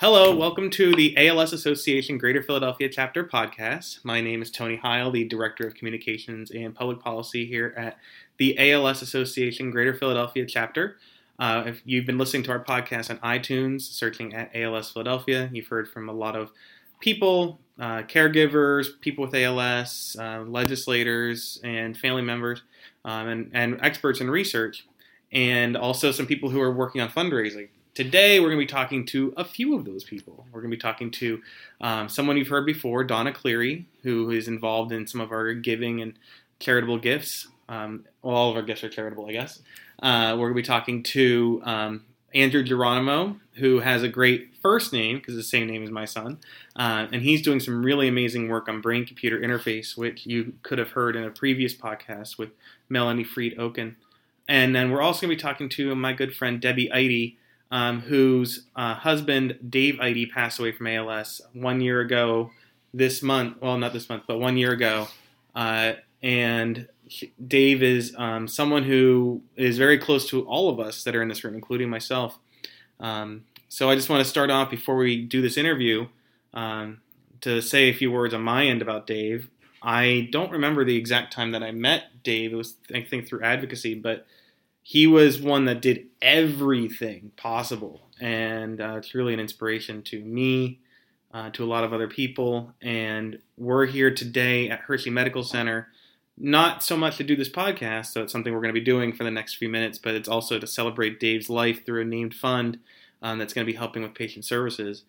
Hello, welcome to the ALS Association Greater Philadelphia Chapter podcast. My name is Tony Heil, the Director of Communications and Public Policy here at the ALS Association Greater Philadelphia Chapter. Uh, if you've been listening to our podcast on iTunes, searching at ALS Philadelphia, you've heard from a lot of people, uh, caregivers, people with ALS, uh, legislators, and family members, um, and, and experts in research, and also some people who are working on fundraising. Today, we're going to be talking to a few of those people. We're going to be talking to um, someone you've heard before, Donna Cleary, who is involved in some of our giving and charitable gifts. Um, well, all of our gifts are charitable, I guess. Uh, we're going to be talking to um, Andrew Geronimo, who has a great first name because the same name as my son, uh, and he's doing some really amazing work on brain-computer interface, which you could have heard in a previous podcast with Melanie Fried-Oken. And then we're also going to be talking to my good friend Debbie Eide, um, whose uh, husband Dave Eide passed away from ALS one year ago. This month, well, not this month, but one year ago, uh, and Dave is um, someone who is very close to all of us that are in this room, including myself. Um, so I just want to start off before we do this interview um, to say a few words on my end about Dave. I don't remember the exact time that I met Dave. It was, I think, through advocacy, but he was one that did everything possible, and uh, it's really an inspiration to me, uh, to a lot of other people. And we're here today at Hershey Medical Center, not so much to do this podcast, so it's something we're going to be doing for the next few minutes, but it's also to celebrate Dave's life through a named fund um, that's going to be helping with patient services.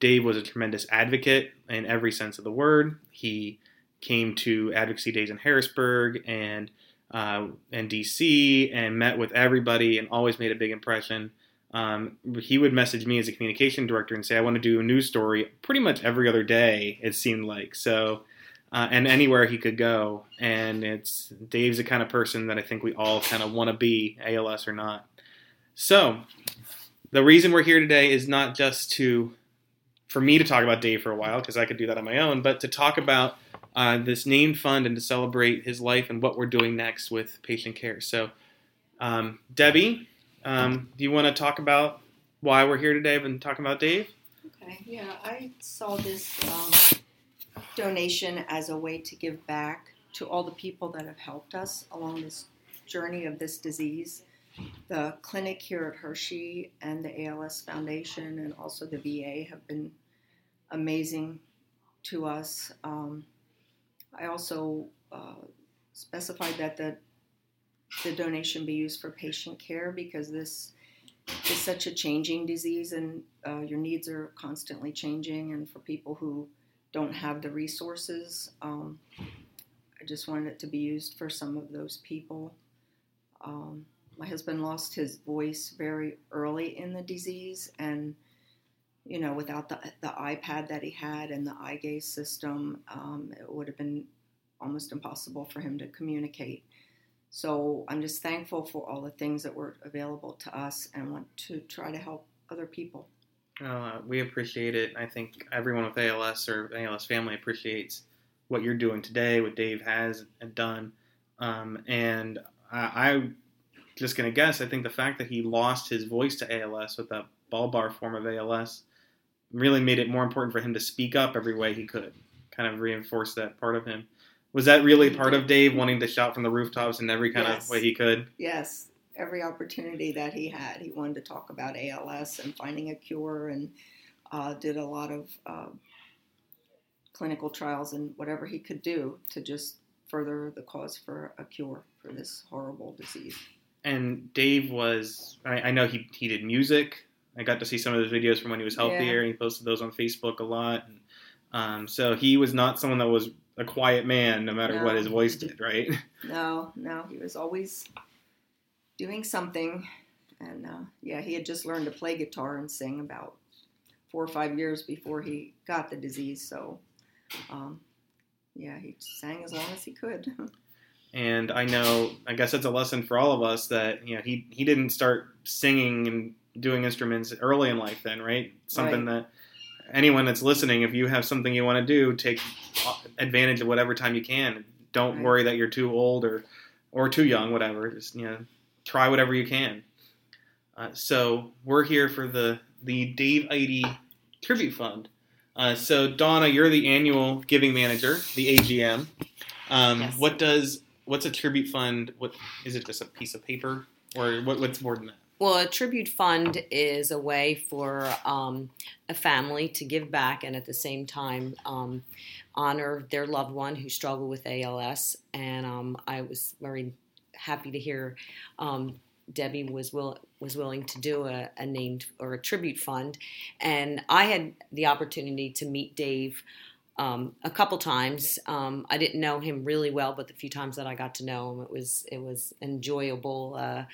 Dave was a tremendous advocate in every sense of the word. He came to advocacy days in Harrisburg and uh, and DC and met with everybody and always made a big impression. Um, he would message me as a communication director and say, "I want to do a news story pretty much every other day." It seemed like so, uh, and anywhere he could go. And it's Dave's the kind of person that I think we all kind of want to be, ALS or not. So, the reason we're here today is not just to for me to talk about Dave for a while because I could do that on my own, but to talk about uh, this named fund and to celebrate his life and what we're doing next with patient care. So, um, Debbie, um, do you want to talk about why we're here today and talking about Dave? Okay, yeah, I saw this um, donation as a way to give back to all the people that have helped us along this journey of this disease. The clinic here at Hershey and the ALS Foundation and also the VA have been amazing to us. Um, I also uh, specified that the, the donation be used for patient care because this is such a changing disease and uh, your needs are constantly changing. And for people who don't have the resources, um, I just wanted it to be used for some of those people. Um, my husband lost his voice very early in the disease and you know, without the the iPad that he had and the eye gaze system, um, it would have been almost impossible for him to communicate. So I'm just thankful for all the things that were available to us and want to try to help other people. Uh, we appreciate it. I think everyone with ALS or ALS family appreciates what you're doing today, what Dave has done. Um, and I, I'm just going to guess, I think the fact that he lost his voice to ALS with that bulbar form of ALS really made it more important for him to speak up every way he could, kind of reinforce that part of him. Was that really part of Dave wanting to shout from the rooftops in every kind Yes. of way he could? Yes, every opportunity that he had, he wanted to talk about ALS and finding a cure, and uh, did a lot of uh, clinical trials and whatever he could do to just further the cause for a cure for this horrible disease. And Dave was, I, I know he, he did music. I got to see some of his videos from when he was healthier, Yeah. and he posted those on Facebook a lot. And, um, so he was not someone that was a quiet man, no matter what his voice did, right? No, no, he was always doing something, and uh, yeah, he had just learned to play guitar and sing about four or five years before he got the disease. So, um, yeah, he sang as long as he could. And I know, I guess it's a lesson for all of us that you know he he didn't start singing and doing instruments early in life. Then, right? Something that anyone that's listening, if you have something you want to do, take advantage of whatever time you can. Don't Right. worry that you're too old or or too young, whatever. Just you know, try whatever you can. Uh, so we're here for the the Dave Eide tribute fund. Uh, so Donna, you're the annual giving manager, the AGM. Um, Yes. What does what's a tribute fund? What is it? Just a piece of paper, or what, what's more than that? Well, a tribute fund is a way for um, a family to give back and at the same time um, honor their loved one who struggled with ALS. And um, I was very happy to hear um, Debbie was will, was willing to do a, a named or a tribute fund. And I had the opportunity to meet Dave. Um, a couple times, um, I didn't know him really well, but the few times that I got to know him, it was it was enjoyable uh,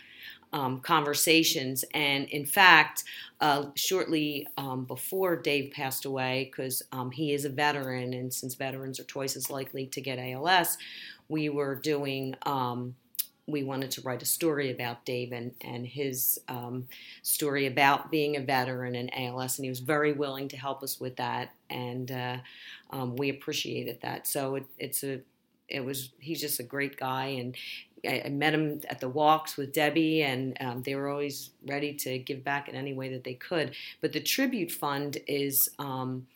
um, conversations. And in fact, uh, shortly um, before Dave passed away, because um, he is a veteran, and since veterans are twice as likely to get ALS, we were doing. Um, we wanted to write a story about Dave and, and his um, story about being a veteran and ALS, and he was very willing to help us with that, and uh, um, we appreciated that. So it, it's a, it was he's just a great guy, and I, I met him at the walks with Debbie, and um, they were always ready to give back in any way that they could. But the tribute fund is um,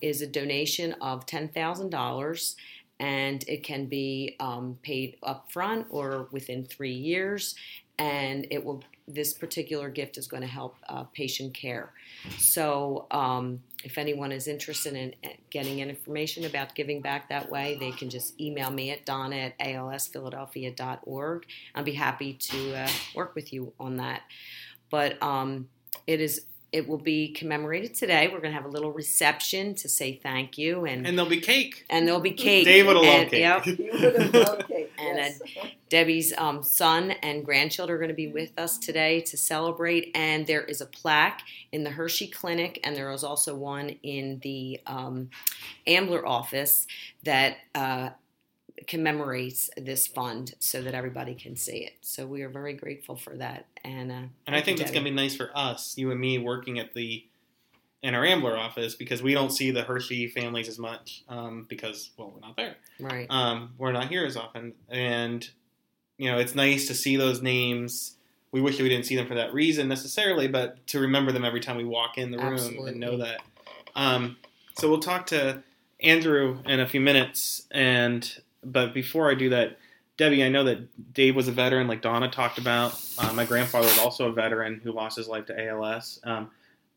is a donation of ten thousand dollars, and it can be um, paid upfront or within three years, and it will. This particular gift is going to help uh, patient care. So, um, if anyone is interested in uh, getting information about giving back that way, they can just email me at donna at alsphiladelphia.org. I'll be happy to uh, work with you on that. But um, it is it will be commemorated today. We're going to have a little reception to say thank you, and And there'll be cake. and there'll be cake. Dave would've loved And- cake. Yep. You would cake. And, yes. Debbie's um, son and grandchildren are going to be with us today to celebrate. And there is a plaque in the Hershey Clinic, and there is also one in the um, Ambler office that uh, commemorates this fund so that everybody can see it. So we are very grateful for that. And, uh, And I think it's going to be nice for us, you and me, working at the in our Ambler office because we don't see the Hershey families as much um, because well we're not there. right. Um, we're not here as often, and you know it's nice to see those names. We wish we didn't see them for that reason necessarily, but to remember them every time we walk in the room Absolutely. and know that. Um, so we'll talk to Andrew in a few minutes, and but before I do that, Debbie, I know that Dave was a veteran, like Donna talked about. Uh, my grandfather was also a veteran who lost his life to ALS. Um,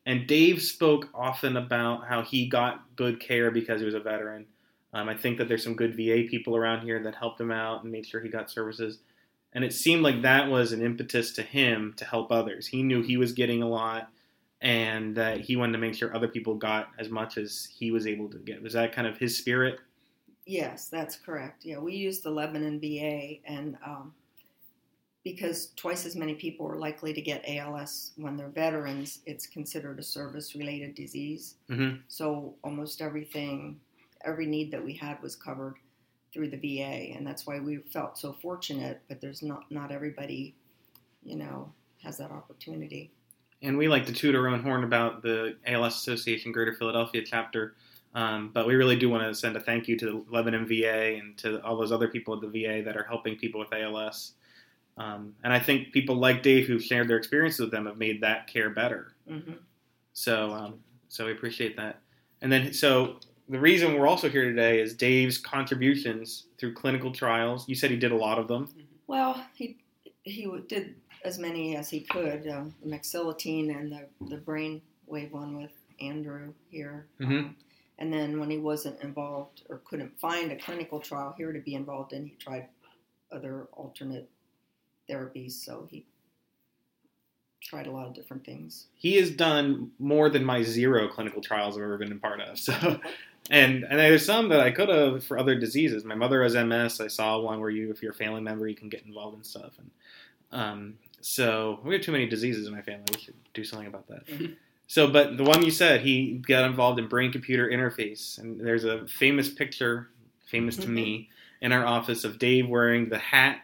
and Dave spoke often about how he got good care because he was a veteran. Um, I think that there's some good VA people around here that helped him out and made sure he got services. And it seemed like that was an impetus to him to help others. He knew he was getting a lot and that he wanted to make sure other people got as much as he was able to get. Was that kind of his spirit? Yes, that's correct. Yeah, we use the Lebanon VA, and um, because twice as many people are likely to get ALS when they're veterans, it's considered a service-related disease. hmm So almost everything, every need that we had was covered through the VA, and that's why we felt so fortunate. But there's not not everybody, you know, has that opportunity. And we like to toot our own horn about the ALS Association Greater Philadelphia chapter. Um, but we really do want to send a thank you to the Lebanon VA and to all those other people at the VA that are helping people with ALS. Um, and I think people like Dave who shared their experiences with them have made that care better. hmm So, um, so we appreciate that. And then, so the reason we're also here today is Dave's contributions through clinical trials. You said he did a lot of them. Well, he he did as many as he could. Uh, the maxillotine and the the brain wave one with Andrew here. Mhm. Um, and then when he wasn't involved or couldn't find a clinical trial here to be involved in, he tried other alternate therapies. So he tried a lot of different things. he has done more than my zero clinical trials I've ever been a part of. So, and and there's some that I could have for other diseases. My mother has MS. I saw one where you, if you're a family member, you can get involved in stuff. And um, so we have too many diseases in my family. We should do something about that. Mhm. So, but the one you said, he got involved in brain-computer interface, and there's a famous picture, famous to mm-hmm. me, in our office of Dave wearing the hat,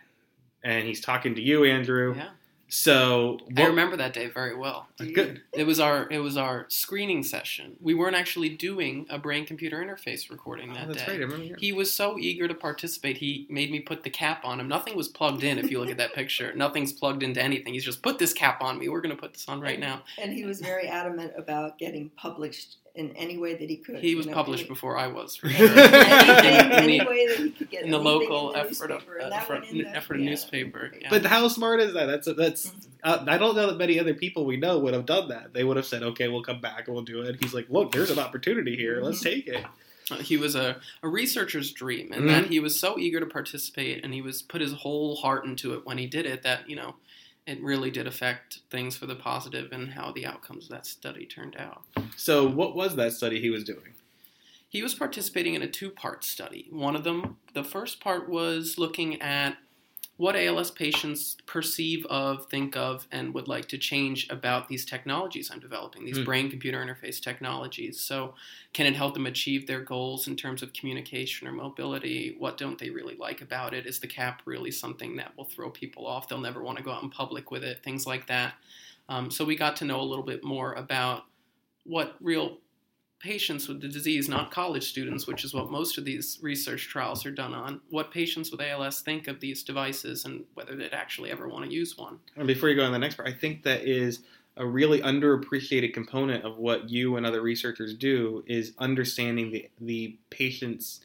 and he's talking to you, Andrew. Yeah. So, I remember that day very well. Good. It was our it was our screening session. We weren't actually doing a brain computer interface recording that Oh, that's day. right. I remember. He was so eager to participate. He made me put the cap on him. Nothing was plugged in. If you look at that picture, nothing's plugged into anything. He's just put this cap on me. We're going to put this on right now. And he was very adamant about getting published in any way that he could. He you was know, published any- before I was, for sure. anything, In any the- way that he could get in the local in the effort of, newspaper, that effort, in the- effort of yeah. newspaper. Yeah. But how smart is that? That's that's. Mhm. Uh, I don't know that many other people we know would have done that. They would have said, "Okay, we'll come back and we'll do it." He's like, "Look, there's an opportunity here. Let's take it." Uh, he was a, a researcher's dream and Mhm. that he was so eager to participate and he was put his whole heart into it when he did it that you know it really did affect things for the positive and how the outcomes of that study turned out So, what was that study he was doing? he was participating in a two part study one of them the first part was looking at what als patients perceive of think of and would like to change about these technologies i'm developing these Hmm. brain computer interface technologies. So can it help them achieve their goals in terms of communication or mobility? What don't they really like about it? Is the cap really something that will throw people off? They'll never want to go out in public with it things like that. Um, so we got to know a little bit more about what real patients with the disease, not college students, which is what most of these research trials are done on, what patients with ALS think of these devices and whether they'd actually ever want to use one. And before you go on the next part, I think that is a really underappreciated component of what you and other researchers do is understanding the the patient's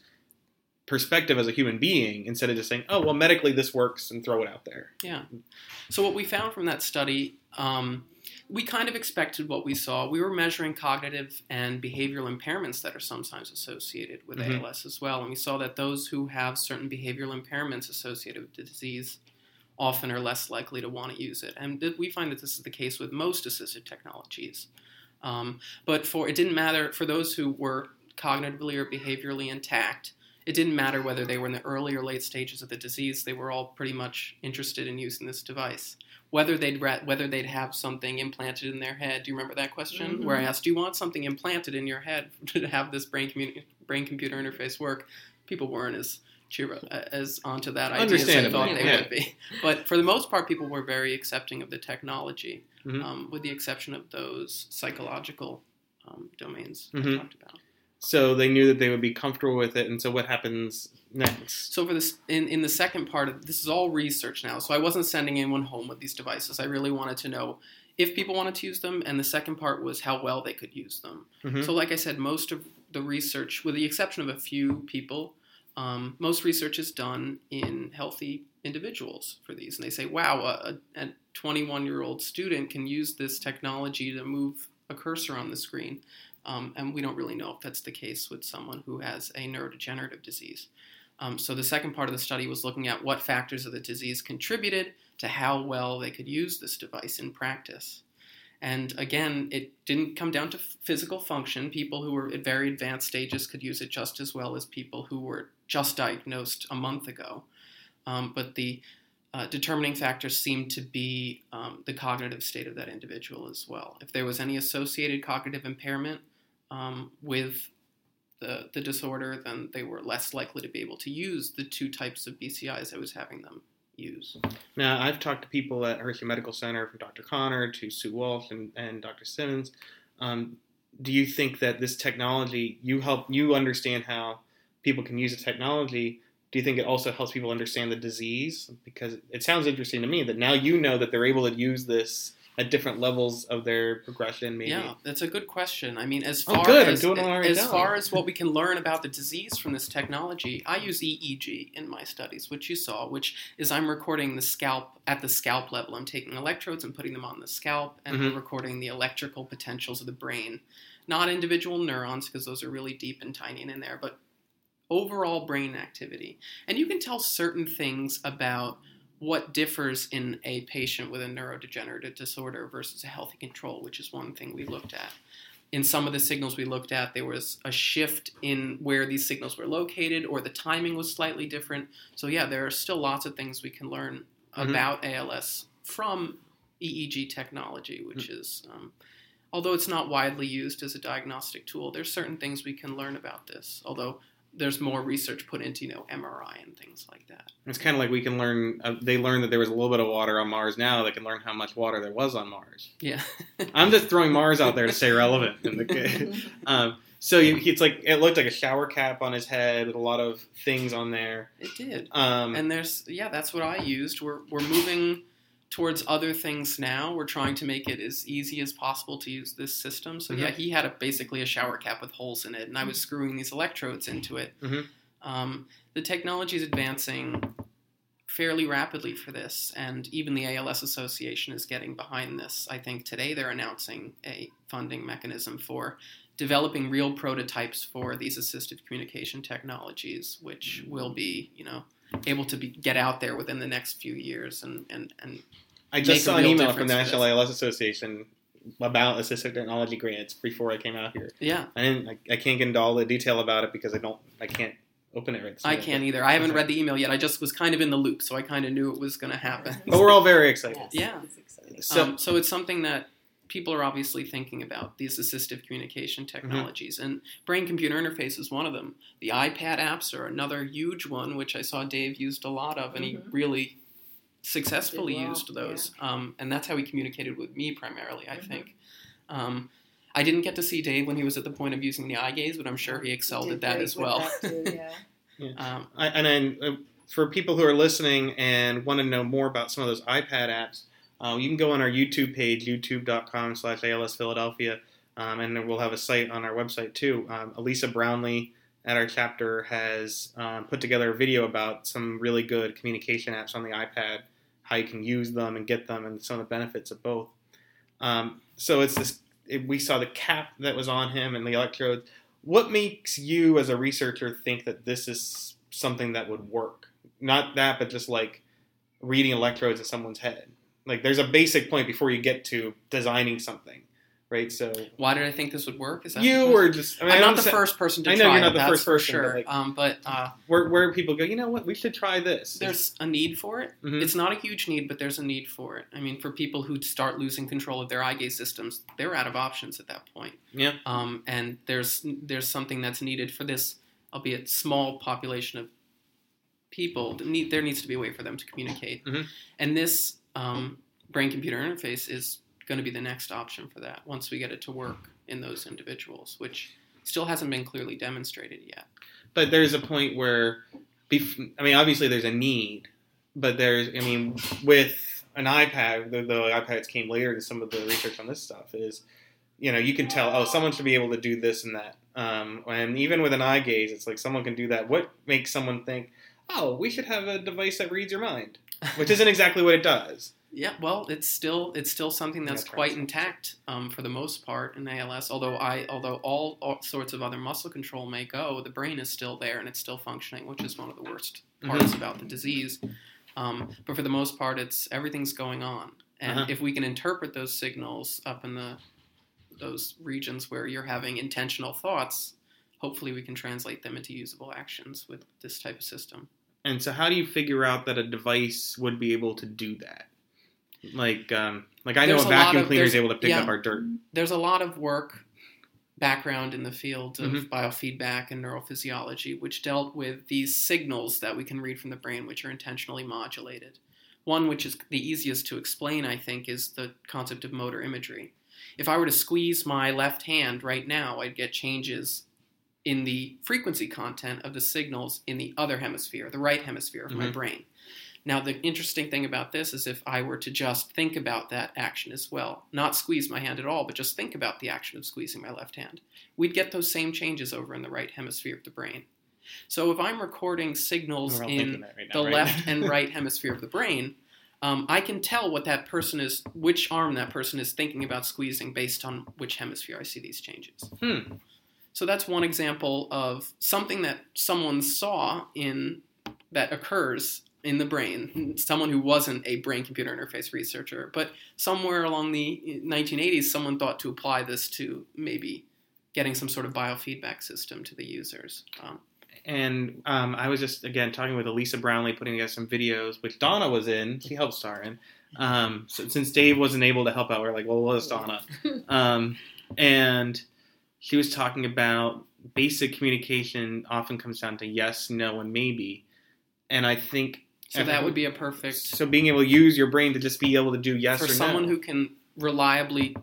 perspective as a human being instead of just saying, "Oh, well, medically this works," and throw it out there. Yeah. So what we found from that study, um, we kind of expected what we saw. We were measuring cognitive and behavioral impairments that are sometimes associated with Mhm. ALS as well, and we saw that those who have certain behavioral impairments associated with the disease often are less likely to want to use it. And we find that this is the case with most assistive technologies. Um, but for it didn't matter for those who were cognitively or behaviorally intact. It didn't matter whether they were in the early or late stages of the disease. They were all pretty much interested in using this device. Whether they'd ra- whether they'd have something implanted in their head. Do you remember that question Mhm. where I asked, "Do you want something implanted in your head to have this brain commu- brain computer interface work?" People weren't as cheer as onto that idea as Understandably, thought they yeah. would be. But for the most part, people were very accepting of the technology, Mhm. um, with the exception of those psychological um, domains Mhm. I talked about. So they knew that they would be comfortable with it. And so, what happens next? So for this, in, in the second part of this is all research now. So I wasn't sending anyone home with these devices. I really wanted to know if people wanted to use them, and the second part was how well they could use them. Mhm. So, like I said, most of the research, with the exception of a few people, um, most research is done in healthy individuals for these. And they say, wow, a, a 21 year old student can use this technology to move a cursor on the screen. Um, and we don't really know if that's the case with someone who has a neurodegenerative disease. Um, so, the second part of the study was looking at what factors of the disease contributed to how well they could use this device in practice. And again, it didn't come down to physical function. People who were at very advanced stages could use it just as well as people who were just diagnosed a month ago. Um, but the uh, determining factors seemed to be um, the cognitive state of that individual as well. If there was any associated cognitive impairment um, with the, the disorder, then they were less likely to be able to use the two types of BCIs I was having them use. Now, I've talked to people at Hershey Medical Center, from Dr. Connor to Sue Walsh and, and Dr. Simmons. Um, do you think that this technology, you help you understand how people can use the technology? Do you think it also helps people understand the disease? Because it sounds interesting to me that now you know that they're able to use this at different levels of their progression. Maybe. Yeah, that's a good question. I mean, as Oh, far good. I'm as as far as what we can learn about the disease from this technology, I use EEG in my studies, which you saw, which is I'm recording the scalp at the scalp level. I'm taking electrodes and putting them on the scalp, and Mhm. I'm recording the electrical potentials of the brain, not individual neurons because those are really deep and tiny and in there, but overall brain activity. And you can tell certain things about what differs in a patient with a neurodegenerative disorder versus a healthy control, which is one thing we looked at. In some of the signals we looked at, there was a shift in where these signals were located, or the timing was slightly different. So, yeah, there are still lots of things we can learn Mhm. about ALS from EEG technology, which is, um, although it's not widely used as a diagnostic tool, there's certain things we can learn about this. Although there's more research put into, you know, MRI and things like that. It's kind of like we can learn. Uh, they learned that there was a little bit of water on Mars. Now they can learn how much water there was on Mars. Yeah. I'm just throwing Mars out there to stay relevant. In the, um, so you, it's like it looked like a shower cap on his head with a lot of things on there. It did. Um, And there's yeah, that's what I used. We're we're moving towards other things now. We're trying to make it as easy as possible to use this system. So yeah, Mhm. he had a, basically a shower cap with holes in it, and I was screwing these electrodes into it. Mhm. Um, the technology is advancing fairly rapidly for this, and even the ALS Association is getting behind this. I think today they're announcing a funding mechanism for developing real prototypes for these assistive communication technologies, which will be, you know, able to be, get out there within the next few years and, and, and I just saw an email from the National. ALS Association about assistive technology grants before I came out here. yeah, I didn't. I, I can't get into all the detail about it because I don't. I can't open it right. this I minute, can't either. I haven't read the email yet. I just was kind of in the loop, so I kind of knew it was going to happen. But we're all very excited. Yes, Yeah. it's exciting. So um, so it's something that people are obviously thinking about these assistive communication Mm-hmm. technologies, and brain computer interface is one of them. The iPad apps are another huge one, which I saw Dave used a lot of, and he Mhm. really successfully well, used those. Um, and that's how he communicated with me primarily, I think. Um, I didn't get to see Dave when he was at the point of using the eye gaze, but I'm sure he excelled Did at that as well. that too, yeah. um, I, and then uh, for people who are listening and want to know more about some of those iPad apps, uh, you can go on our YouTube page, youtube.com slash ALS Philadelphia, um, and we'll have a site on our website too. Um, Elisa Brownlee at our chapter has um, put together a video about some really good communication apps on the iPad, how you can use them and get them, and some of the benefits of both. Um, so it's this. It, we saw the cap that was on him and the electrodes. What makes you, as a researcher, think that this is something that would work? Not that, but just like reading electrodes in someone's head. Like, there's a basic point before you get to designing something, right? So why did I think this would work? Is that you were just. I mean, I not the first person to I know try you're not it, the first person, but, like- um, but uh, Where, where people go, you know what? We should try this. there's a need for it. Mhm. It's not a huge need, but there's a need for it. I mean, for people who start losing control of their eye gaze systems, they're out of options at that point. Yeah. Um, and there's there's something that's needed for this, albeit small population of people. There needs to be a way for them to communicate. Mhm. And this um, brain-computer interface is going to be the next option for that once we get it to work in those individuals, which still hasn't been clearly demonstrated yet. but there's a point where, bef- I mean, obviously there's a need, but there's, I mean, with an iPad, the, the iPads came later to some of the research on this stuff is, you know, you can tell, oh, someone should be able to do this and that. Um, and even with an eye gaze, it's like someone can do that. What makes someone think, oh, we should have a device that reads your mind, which isn't exactly what it does. Yeah, well, it's still it's still something that's Yeah, quite something. intact um, for the most part in ALS. Although I although all, all sorts of other muscle control may go, the brain is still there and it's still functioning, which is one of the worst Mm-hmm. parts about the disease. Um, but for the most part, it's everything's going on, and Uh-huh. if we can interpret those signals up in the those regions where you're having intentional thoughts, hopefully we can translate them into usable actions with this type of system. And so, how do you figure out that a device would be able to do that? Like, um, like I know There's a a vacuum cleaner is able to pick yeah. up our dirt. there's a lot of work background in the field of Mhm. biofeedback and neurophysiology which dealt with these signals that we can read from the brain which are intentionally modulated one which is the easiest to explain i think is the concept of motor imagery if i were to squeeze my left hand right now i'd get changes in the frequency content of the signals in the other hemisphere the right hemisphere of my Mhm. brain now, the interesting thing about this is if I were to just think about that action as well, not squeeze my hand at all, but just think about the action of squeezing my left hand, we'd get those same changes over in the right hemisphere of the brain. So if I'm recording signals We're all thinking in right now, the right? left and right hemisphere of the brain, um, I can tell what that person is, which arm that person is thinking about squeezing based on which hemisphere I see these changes. Hmm. So that's one example of something that someone saw in that occurs in the brain. Someone who wasn't a brain computer interface researcher, but somewhere along the 1980s, someone thought to apply this to maybe getting some sort of biofeedback system to the users. Um, And um, I was just again talking with Elisa Brownlee, putting together some videos, which Donna was in. She helped star in. Um, so since Dave wasn't able to help out, we're like, well, what is Donna? Um, and she was talking about basic communication often comes down to yes, no, and maybe. And I think so that would be a perfect so being able to use your brain to just be able to do yes for someone no. who can reliably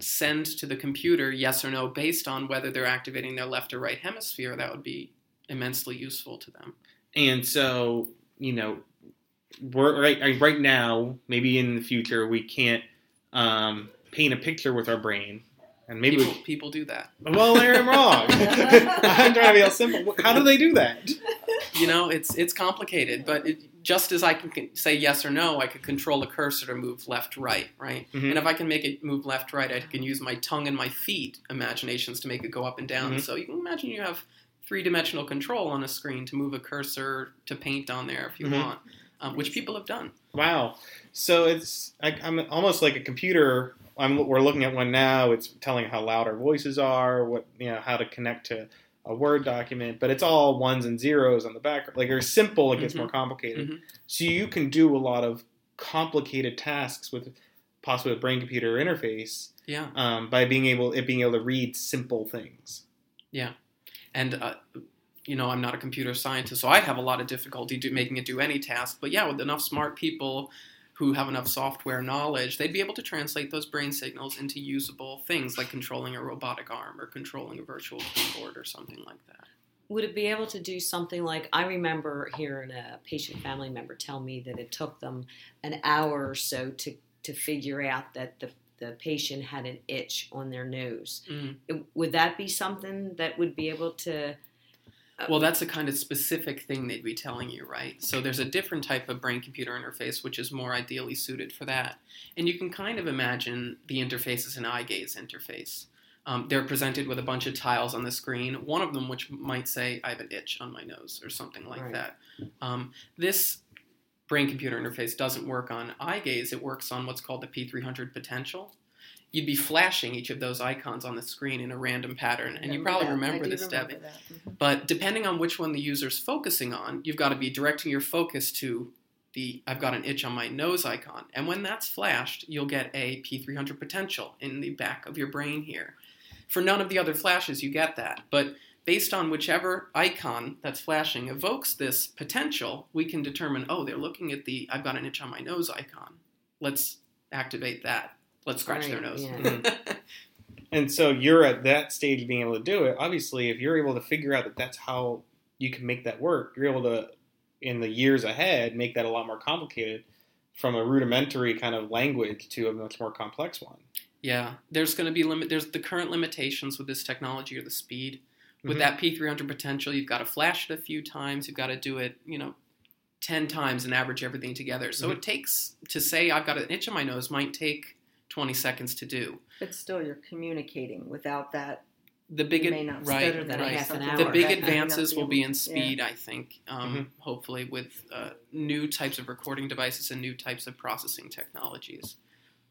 send to the computer yes or no based on whether they're activating their left or right hemisphere. That would be immensely useful to them. And so, you know, we're right right now, maybe in the future, we can't um, paint a picture with our brain, and maybe people, we. people do that. Well, there I'm wrong. I'm trying to be all simple. How do they do that? You know, it's it's complicated, but it, just as I can say yes or no, I could control a cursor to move left, right, right. Mhm. And if I can make it move left, right, I can use my tongue and my feet imaginations to make it go up and down. Mhm. So you can imagine you have three dimensional control on a screen to move a cursor to paint on there if you Mhm. want, um, which people have done. Wow. So it's I, I'm almost like a computer. I'm, we're looking at one now. It's telling how loud our voices are, what you know, how to connect to a Word document, but it's all ones and zeros on the background. Like it's simple, it gets Mhm. more complicated. Mhm. So you can do a lot of complicated tasks with possibly a brain computer interface Yeah. um, by being able it being able to read simple things. Yeah, and uh, you know i'm not a computer scientist so i'd have a lot of difficulty do, making it do any task but yeah with enough smart people who have enough software knowledge they'd be able to translate those brain signals into usable things like controlling a robotic arm or controlling a virtual keyboard or something like that Would it be able to do something like I remember hearing a patient family member tell me that it took them an hour or so to, to figure out that the, the patient had an itch on their nose. Mhm. It- Would that be something that would be able to? Uh, well that's a kind of specific thing they'd be telling you right so there's a different type of brain computer interface which is more ideally suited for that and you can kind of imagine the interface as an eye gaze interface Um, they're presented with a bunch of tiles on the screen. One of them, which might say, "I have an itch on my nose" or something like Right. that. Um, this brain-computer interface doesn't work on eye gaze. It works on what's called the P300 potential. You'd be flashing each of those icons on the screen in a random pattern, and you probably remember this, Debbie. Mm-hmm. But depending on which one the user's focusing on, you've got to be directing your focus to the I've got an itch on my nose icon. And when that's flashed, you'll get a P300 potential in the back of your brain here. For none of the other flashes, you get that. But based on whichever icon that's flashing evokes this potential, we can determine, oh, they're looking at the I've got an itch on my nose icon. Let's activate that. Let's scratch their nose. yeah. And so you're at that stage of being able to do it. Obviously, if you're able to figure out that that's how you can make that work, you're able to, in the years ahead, make that a lot more complicated from a rudimentary kind of language to a much more complex one. Yeah, there's going to be limit. There's the current limitations with this technology or the speed. With Mhm. that P300 potential, you've got to flash it a few times. You've got to do it, you know, ten times and average everything together. So Mhm. it takes to say I've got an itch in my nose might take 20 seconds to do. But still, you're communicating without that. The big ad- not right, better than a right. half an hour. The big that, you may not advances will be in speed, I think. Um, Mhm. Hopefully, with uh, new types of recording devices and new types of processing technologies.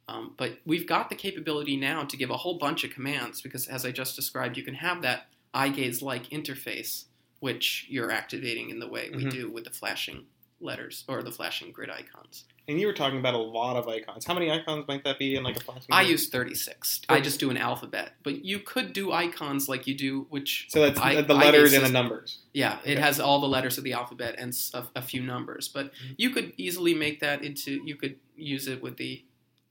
Um, but we've got the capability now to give a whole bunch of commands because, as I just described, you can have that eye gaze like interface, which you're activating in the way we Mhm. do with the flashing letters or the flashing grid icons. And you were talking about a lot of icons. How many icons might that be in like a flashing? I grid? use 36. I just do an alphabet, but you could do icons like you do, which So that's I- the letters and the numbers. Yeah, it Okay. has all the letters of the alphabet and a few numbers. But Mm-hmm. you could easily make that into, you could use it with the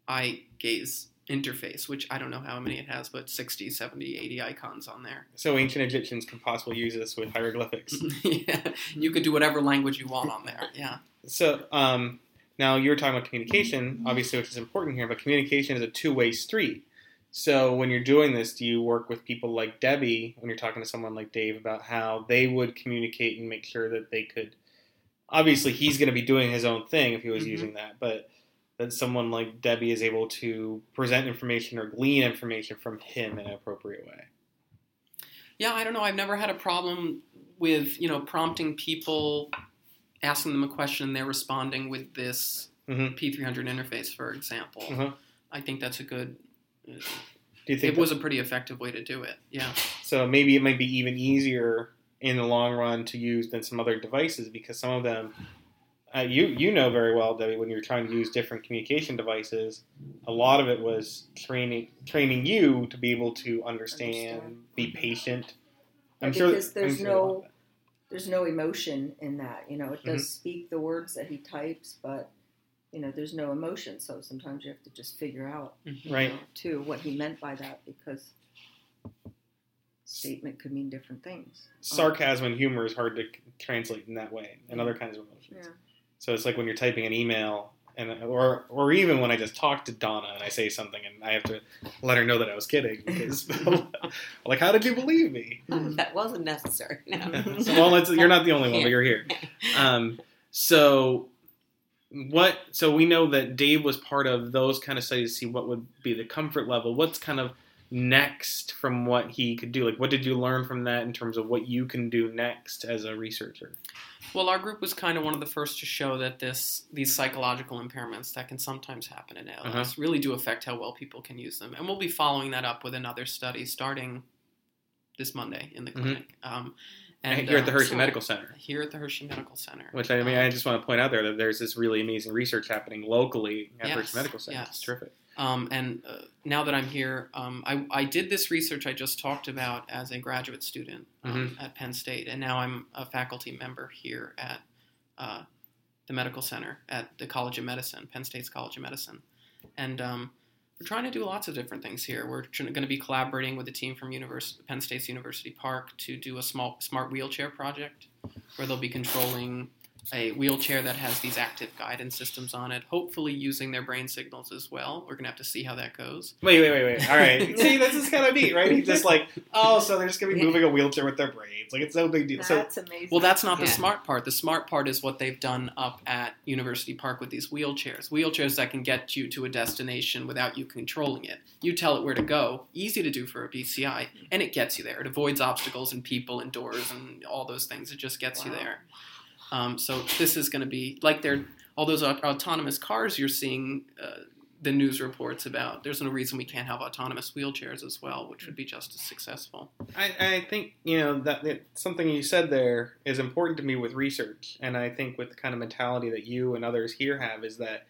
eye gaze interface, which I don't know how many it has, but 60, 70, 80 icons on there. So ancient Egyptians could possibly use this with hieroglyphics. yeah, you could do whatever language you want on there. Yeah. So um, now you were talking about communication, obviously, which is important here, but communication is a two-way street. So when you're doing this, do you work with people like Debbie when you're talking to someone like Dave about how they would communicate and make sure that they could? Obviously, he's going to be doing his own thing if he was Mhm. using that, but that someone like Debbie is able to present information or glean information from him in an appropriate way. Yeah, I don't know. I've never had a problem with, you know, prompting people, asking them a question, and they're responding with this Mhm. P300 interface, for example. Mhm. I think that's a good. Do you think It was a pretty effective way to do it. Yeah. So maybe it might be even easier in the long run to use than some other devices because some of them, uh, you you know very well, Debbie, when you're trying to use different communication devices, a lot of it was training training you to be able to understand, Understand. be patient. I'm sure because I'm there's sure no- a lot of There's no emotion in that. You know, it does Mm-hmm. speak the words that he types, but you know, there's no emotion. So sometimes you have to just figure out, you right. know, too, what he meant by that because statement could mean different things. Sarcasm and humor is hard to translate in that way, and other kinds of emotions. Yeah. So it's like when you're typing an email, and or or even when I just talk to Donna and I say something and I have to let her know that I was kidding because like how did you believe me? that wasn't necessary. No. So, well, it's, you're not the only one, but you're here. Um, so what? So we know that Dave was part of those kind of studies to see what would be the comfort level. What's kind of next from what he could do? Like, what did you learn from that in terms of what you can do next as a researcher? Well, our group was kind of one of the first to show that this these psychological impairments that can sometimes happen in ALS Uh-huh. really do affect how well people can use them, and we'll be following that up with another study starting this Monday in the Mhm. clinic. Um, And here at the uh, Hershey so- Medical Center. Here at the Hershey Medical Center. Which I mean, Um, I just want to point out there that there's this really amazing research happening locally at Yes, Hershey Medical Center. yes. It's terrific. Um, and uh, now that I'm here, um, I, I did this research I just talked about as a graduate student um, Mm-hmm. at Penn State, and now I'm a faculty member here at uh, the medical center at the College of Medicine, Penn State's College of Medicine. And um, we're trying to do lots of different things here. We're going to be collaborating with a team from Univers- Penn State's University Park to do a small smart wheelchair project where they'll be controlling a wheelchair that has these active guidance systems on it, hopefully using their brain signals as well. We're going to have to see how that goes. Wait, wait, wait, wait. All right. See, this is kind of neat, right? He's just like, oh, so they're just gonna be moving a wheelchair with their brains. Like it's no big deal. So That's amazing. Well, that's not the smart part. The smart part is what they've done up at University Park with these wheelchairs. Wheelchairs that can get you to a destination without you controlling it. You tell it where to go, easy to do for a BCI, and it gets you there. It avoids obstacles and people and doors and all those things. It just gets you there. Um, so this is going to be like all those aut- autonomous cars you're seeing. Uh, the news reports about there's no reason we can't have autonomous wheelchairs as well, which would be just as successful. I, I think you know that, that something you said there is important to me with research, and I think with the kind of mentality that you and others here have is that,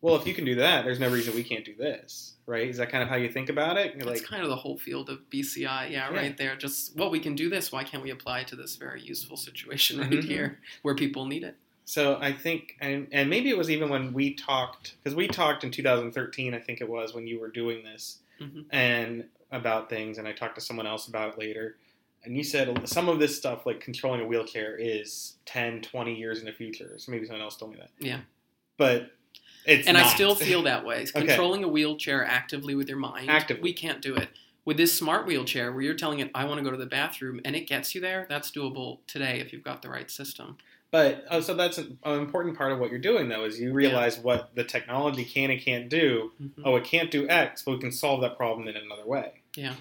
well, if you can do that, there's no reason we can't do this, right? Is that kind of how you think about it? You're That's like, kind of the whole field of BCI, yeah, Yeah. right there. Just well, we can do this. Why can't we apply it to this very useful situation right Mhm. here, where people need it? So I think, and, and maybe it was even when we talked, because we talked in 2013, I think it was when you were doing this, Mhm. and about things, and I talked to someone else about it later, and you said some of this stuff, like controlling a wheelchair, is 10, 20 years in the future. So maybe someone else told me that. Yeah. But it's and I still feel that way. Okay. Controlling a wheelchair actively with your mind, Actively. we can't do it. With this smart wheelchair, where you're telling it, "I want to go to the bathroom," and it gets you there, that's doable today if you've got the right system. But oh, so that's an, an important part of what you're doing, though, is you realize what the technology can and can't do. Mhm. Oh, it can't do X, but we can solve that problem in another way. Yeah.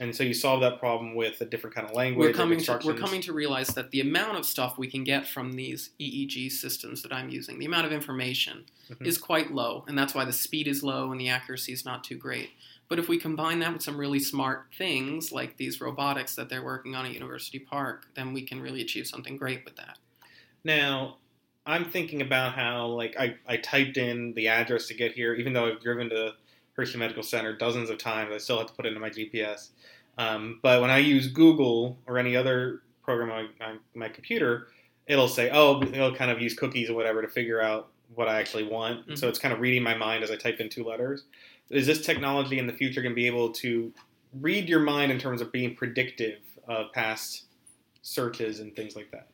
And so you solve that problem with a different kind of language. We're coming to we're coming to realize that the amount of stuff we can get from these EEG systems that I'm using, the amount of information, Mhm. is quite low, and that's why the speed is low and the accuracy is not too great. But if we combine that with some really smart things like these robotics that they're working on at University Park, then we can really achieve something great with that. Now, I'm thinking about how, like, I, I typed in the address to get here, even though I've driven to Hershey Medical Center dozens of times, I still have to put it into my GPS. Um, but when I use Google or any other program on my, on my computer, it'll say, oh, it'll kind of use cookies or whatever to figure out what I actually want. Mhm. So it's kind of reading my mind as I type in two letters. Is this technology in the future going to be able to read your mind in terms of being predictive of past searches and things like that?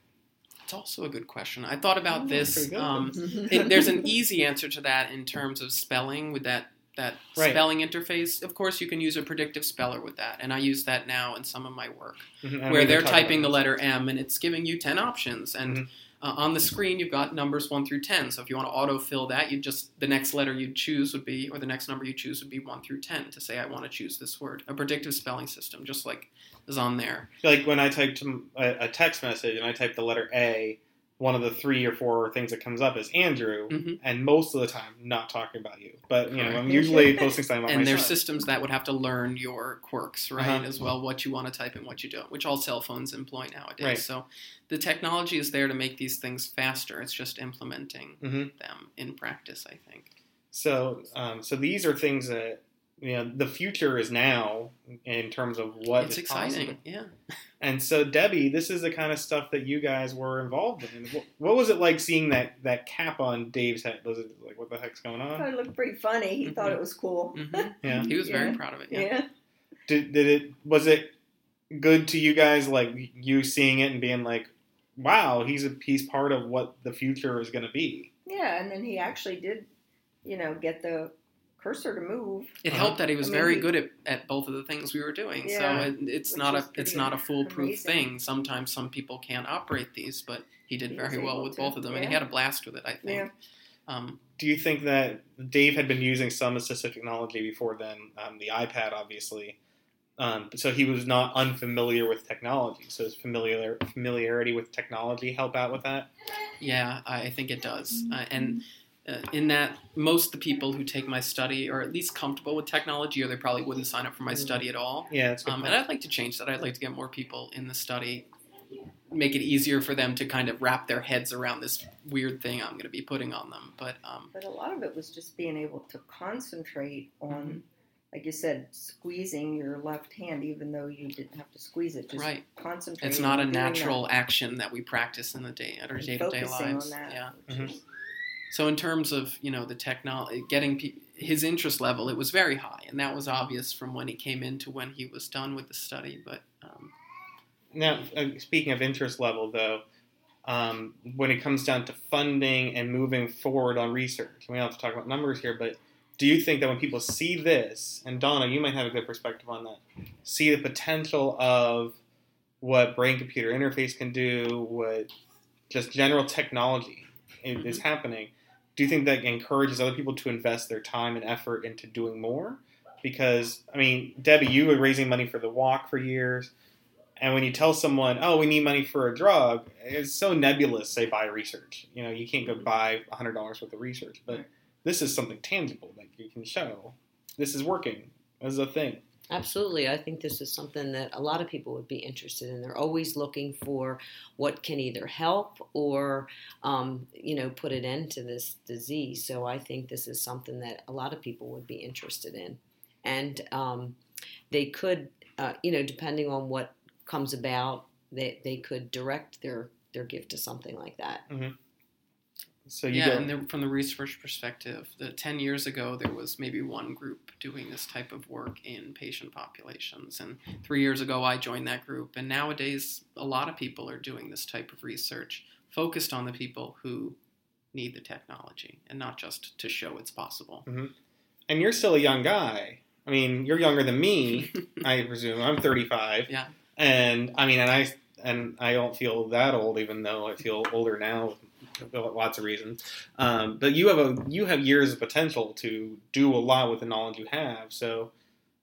It's also a good question. I thought about Oh, this. Um, it, there's an easy answer to that in terms of spelling with that that Right. spelling interface. Of course, you can use a predictive speller with that, and I use that now in some of my work. Mhm, where they're can talk about typing the letter M and it's giving you 10 options. And Mhm. uh, on the screen, you've got numbers 1 through 10. So if you want to autofill that, you just, the next letter you'd choose would be, or the next number you choose would be 1 through 10 to say, I want to choose this word. A predictive spelling system, just like is on there. like when I type to a, a text message and I type the letter A, one of the three or four things that comes up is Andrew, Mhm. and most of the time not talking about you. But you know, I'm usually posting something about and there's son. systems that would have to learn your quirks, right? Uh-huh. As well, what you want to type and what you don't, which all cell phones employ nowadays. Right. So the technology is there to make these things faster. It's just implementing Mhm. them in practice, I think. So, um, so these are things that you know the future is now in terms of what it's is exciting. possible. Yeah. And so, Debbie, this is the kind of stuff that you guys were involved in. What, what was it like seeing that that cap on Dave's head? Was it like what the heck's going on? it looked pretty funny. He Mhm. thought it was cool. hmm Yeah. He was very proud of it. Yeah. Yeah. Did, did it was it good to you guys like you seeing it and being like wow, he's a he's part of what the future is going to be. Yeah, and then he actually did, you know, get the cursor to move. It Uh-huh. helped that he was I mean, very he- good at, at both of the things we were doing. Yeah, so it, it's not a it's not a foolproof amazing. thing. Sometimes some people can't operate these, but he did He very well with to, both of them, and he had a blast with it. I think. Yeah. Um, Do you think that Dave had been using some assistive technology before then? Um, the iPad, obviously. Um, so he was not unfamiliar with technology. So does familiar familiarity with technology help out with that? Yeah, I I think it does. Uh, and uh, in that, most of the people who take my study are at least comfortable with technology, or they probably wouldn't sign up for my study at all. Yeah, that's good Um, and I'd like to change that. I'd like to get more people in the study, make it easier for them to kind of wrap their heads around this weird thing I'm going to be putting on them. But um, But a lot of it was just being able to concentrate on, Mm-hmm. like you said, squeezing your left hand, even though you didn't have to squeeze it. Just Right. concentrating. it's not a natural that action that we practice in the day at our day to day focusing lives. On that, Yeah. which Mhm. is- So in terms of you know the technology, getting pe- his interest level, it was very high, and that was obvious from when he came in to when he was done with the study. But um, Now, uh, speaking of interest level, though, um, when it comes down to funding and moving forward on research, we don't have to talk about numbers here, but do you think that when people see this, and Donna, you might have a good perspective on that, see the potential of what brain computer interface can do, what just general technology is happening, do you think that encourages other people to invest their time and effort into doing more? Because, I mean, Debbie, you were raising money for the walk for years. And when you tell someone, "Oh, we need money for a drug," it's so nebulous. Say buy research. You know, you can't go buy hundred dollars worth of research, but this is something tangible that you can show. This is working. This is a thing. Absolutely. I think this is something that a lot of people would be interested in. They're always looking for what can either help or, um, you know, put an end to this disease. So I think this is something that a lot of people would be interested in. And um, they could, uh, you know, depending on what comes about, they, they could direct their, their gift to something like that. So you yeah, and there, from the research perspective, the, ten years ago there was maybe one group doing this type of work in patient populations, and three years ago I joined that group, and nowadays a lot of people are doing this type of research focused on the people who need the technology and not just to show it's possible. Mm-hmm. and you're still a young guy. I mean, you're younger than me. I presume I'm 35. Yeah. And I mean, and I and I don't feel that old, even though I feel older now. For lots of reasons, um, but you have a you have years of potential to do a lot with the knowledge you have. So,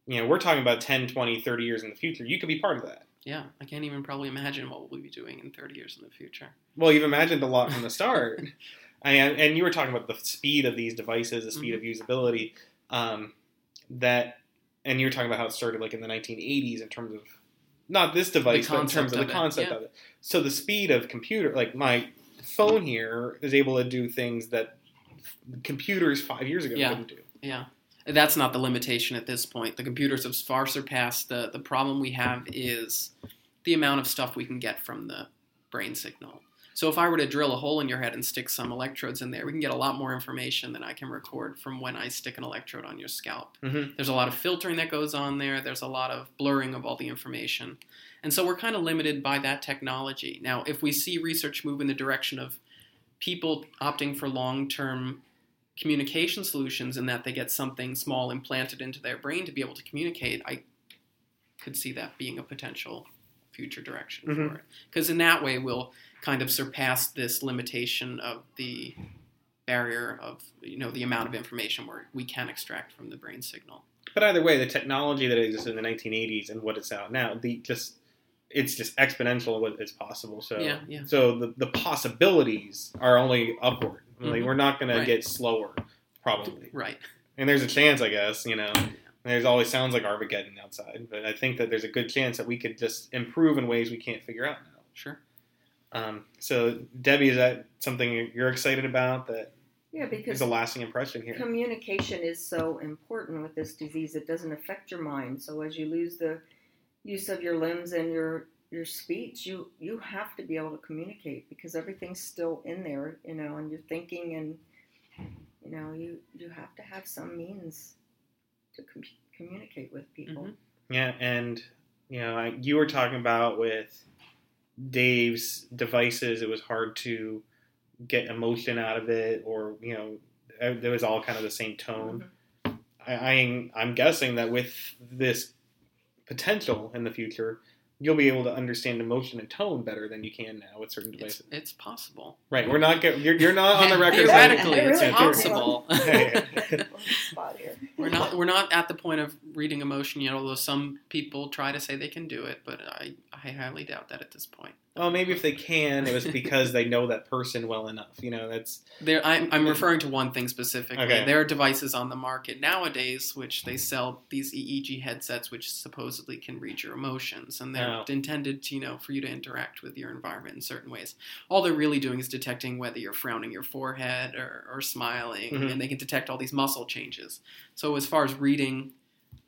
you know, we're talking about 10, 20, 30 years in the future. You could be part of that. Yeah, I can't even probably imagine what we'll be doing in 30 years in the future. Well, you've imagined a lot from the start, and and you were talking about the speed of these devices, the speed of usability, um, that, and you were talking about how it started like in the 1980s in terms of not this device, but in terms concept of the of it, concept yeah. of it. So the speed of computer, like my phone here, is able to do things that computers five years ago Yeah. couldn't do. Yeah. That's not the limitation at this point. The computers have far surpassed the the problem we have is the amount of stuff we can get from the brain signal. So if I were to drill a hole in your head and stick some electrodes in there, we can get a lot more information than I can record from when I stick an electrode on your scalp. Mhm. There's a lot of filtering that goes on there. There's a lot of blurring of all the information. And so we're kind of limited by that technology. Now, if we see research move in the direction of people opting for long-term communication solutions in that they get something small implanted into their brain to be able to communicate, I could see that being a potential future direction Mhm. for it. Because in that way, we'll kind of surpassed this limitation of the barrier of you know the amount of information where we can extract from the brain signal. But either way, the technology that existed in the 1980s and what it's out now, the just it's just exponential what is possible. So Yeah, yeah. So the, the possibilities are only upward. Like Mhm. we're not going Right. to get slower, probably. Right. And there's a chance, I guess. You know, there's always sounds like Armageddon outside, but I think that there's a good chance that we could just improve in ways we can't figure out now. Sure. Um, so Debbie, is that something you're excited about? That Yeah, is because a lasting impression here. communication is so important with this disease. It doesn't affect your mind. So as you lose the use of your limbs and your your speech, you you have to be able to communicate because everything's still in there, you know, and you're thinking and you know you you have to have some means to com- communicate with people. Mhm. Yeah, and you know, I, you were talking about with Dave's devices, it was hard to get emotion out of it, or you know, it was all kind of the same tone. Mm-hmm. I, I I'm guessing that with this potential in the future, you'll be able to understand emotion and tone better than you can now with certain devices. it's possible. right? We're not. Get, you're, you're not on the record. Theoretically, it's Yeah, possible. We're not we're not at the point of reading emotion yet. Although some people try to say they can do it, but I I highly doubt that at this point. Well, maybe if they can, it was because they know that person well enough. You know, that's There, I'm, I'm referring to one thing specifically. Okay. There are devices on the market nowadays which they sell these EEG headsets, which supposedly can read your emotions, and they're Oh. intended, to, you know, for you to interact with your environment in certain ways. All they're really doing is detecting whether you're frowning your forehead or, or smiling, Mhm. and they can detect all these muscle changes. So as far as reading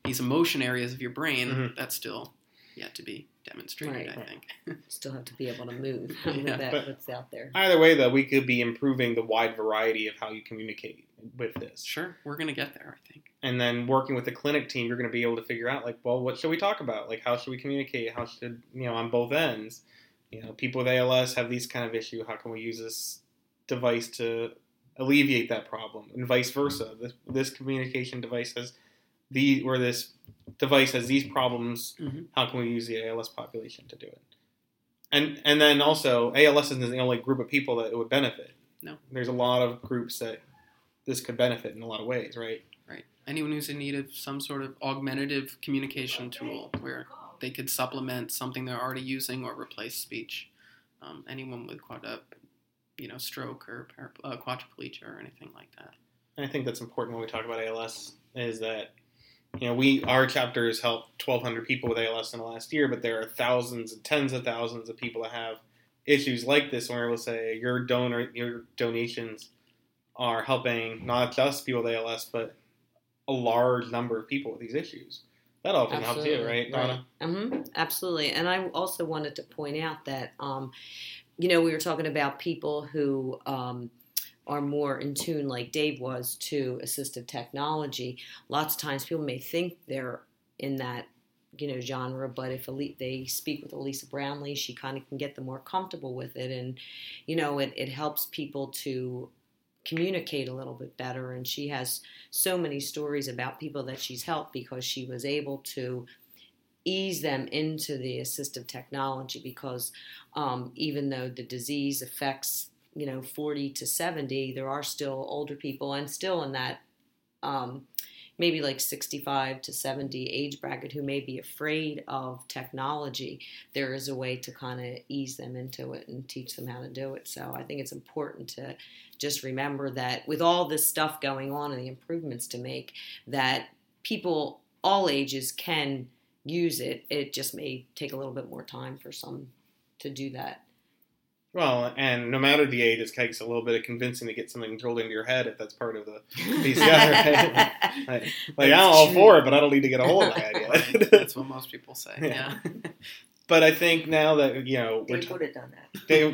these emotion areas of your brain, Mhm. that's still yet to be demonstrated. Right. I think. Still have to be able to move Yeah, with that, but- what's out there. either way. Though we could be improving the wide variety of how you communicate with this. Sure, we're gonna get there. I think. and then working with the clinic team, you're going to be able to figure out like, well, what should we talk about? Like, how should we communicate? How should you know on both ends? You know, people with ALS have these kind of issue. How can we use this device to alleviate that problem, and vice versa? This this communication device has the or this device has these problems. Mhm. How can we use the ALS population to do it? And and then also, ALS isn't the only group of people that it would benefit. No. there's a lot of groups that this could benefit in a lot of ways, right? Right. Anyone who's in need of some sort of augmentative communication tool where they could supplement something they're already using or replace speech. Um, anyone with quad, uh, you know, stroke or uh, quadriplegia or anything like that. And I think that's important when we talk about ALS is that you know we our chapter has helped 1,200 people with ALS in the last year, but there are thousands and tens of thousands of people that have issues like this. Where we'll say your donor your donations are helping not just people with ALS, but a large number of people with these issues. That often helps you, right, Donna? hmm absolutely. And I also wanted to point out that, um, you know, we were talking about people who um, are more in tune, like Dave was, to assistive technology. Lots of times people may think they're in that, you know, genre, but if they speak with Elisa Brownlee, she kind of can get them more comfortable with it. And, you know, it, it helps people to communicate a little bit better. And she has so many stories about people that she's helped because she was able to ease them into the assistive technology because um, even though the disease affects you know 40 to 70 there are still older people and still in that um, maybe like 65 to 70 age bracket who may be afraid of technology. There is a way to kind of ease them into it and teach them how to do it. So i think it's important to just remember that with all this stuff going on and the improvements to make that people all ages can use it. It just may take a little bit more time for some to do that Well, and no matter the age, it takes a little bit of convincing to get something drilled into your head if that's part of the PCR. Right? Like, like I'm all true. for it, but I don't need to get a hold of my head yet. That's what most people say. Yeah. Yeah. but I think now that you know we're They t- would have done that. they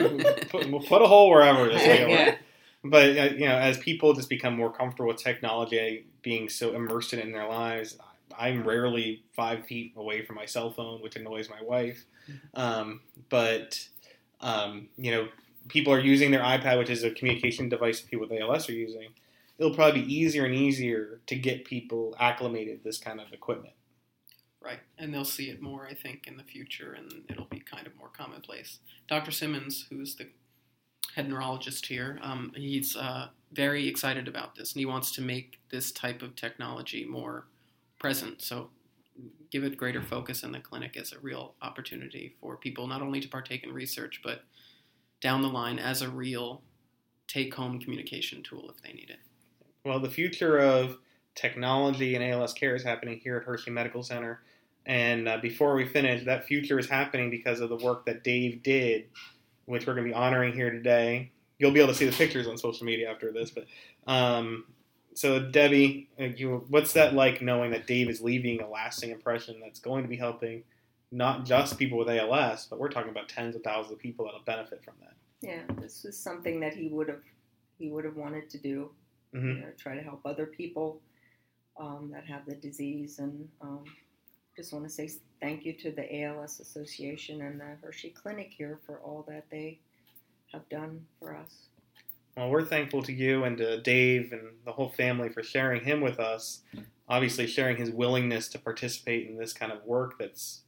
put, we'll put a hole wherever. Just make. Yeah. But uh, you know, as people just become more comfortable with technology, being so immersed in it in their lives, I'm rarely five feet away from my cell phone, which annoys my wife. Um, but um, you know, people are using their iPad, which is a communication device that people with ALS are using. It'll probably be easier and easier to get people acclimated this kind of equipment. Right, and they'll see it more, I think, in the future, and it'll be kind of more commonplace. Dr. Simmons, who's the head neurologist here, um, he's uh, very excited about this, and he wants to make this type of technology more present. So, give it greater focus in the clinic as a real opportunity for people not only to partake in research, but down the line as a real take-home communication tool if they need it. Well, the future of technology and ALS care is happening here at Hershey Medical Center. And uh, before we finish, that future is happening because of the work that Dave did, which we're going to be honoring here today. You'll be able to see the pictures on social media after this. But um, so, Debbie, uh, you, what's that like knowing that Dave is leaving a lasting impression that's going to be helping not just people with ALS, but we're talking about tens of thousands of people that'll benefit from that? Yeah, this was something that he would have he would have wanted to do. Mhm. You know, try to help other people um, that have the disease, and um, just want to say thank you to the ALS Association and the Hershey Clinic here for all that they have done for us. Well, we're thankful to you and to Dave and the whole family for sharing him with us. Obviously, sharing his willingness to participate in this kind of work that's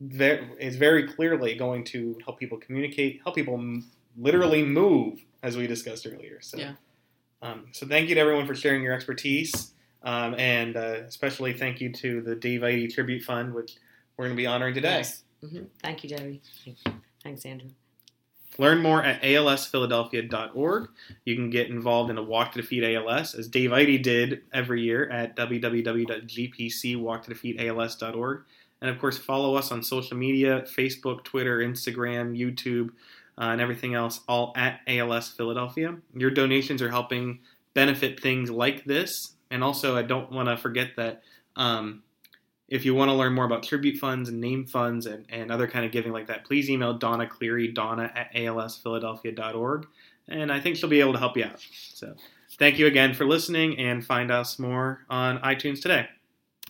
very, is very clearly going to help people communicate, help people m- literally move, as we discussed earlier. So, Yeah. um, so thank you to everyone for sharing your expertise, um, and uh, especially thank you to the Dave Idy Tribute Fund, which we're going to be honoring today. Yes. hmm Thank you, Debbie. Thanks, Andrew. Learn more at alsphiladelphia.org. You can get involved in a Walk to Defeat ALS, as Dave Idy did every year at www.gpcwalktodefeatals.org. And of course, follow us on social media Facebook, Twitter, Instagram, YouTube, uh, and everything else, all at ALS Philadelphia. Your donations are helping benefit things like this. And also, I don't want to forget that um, if you want to learn more about tribute funds and name funds and, and other kind of giving like that, please email Donna Cleary, donna at alsphiladelphia.org. And I think she'll be able to help you out. So thank you again for listening and find us more on iTunes today.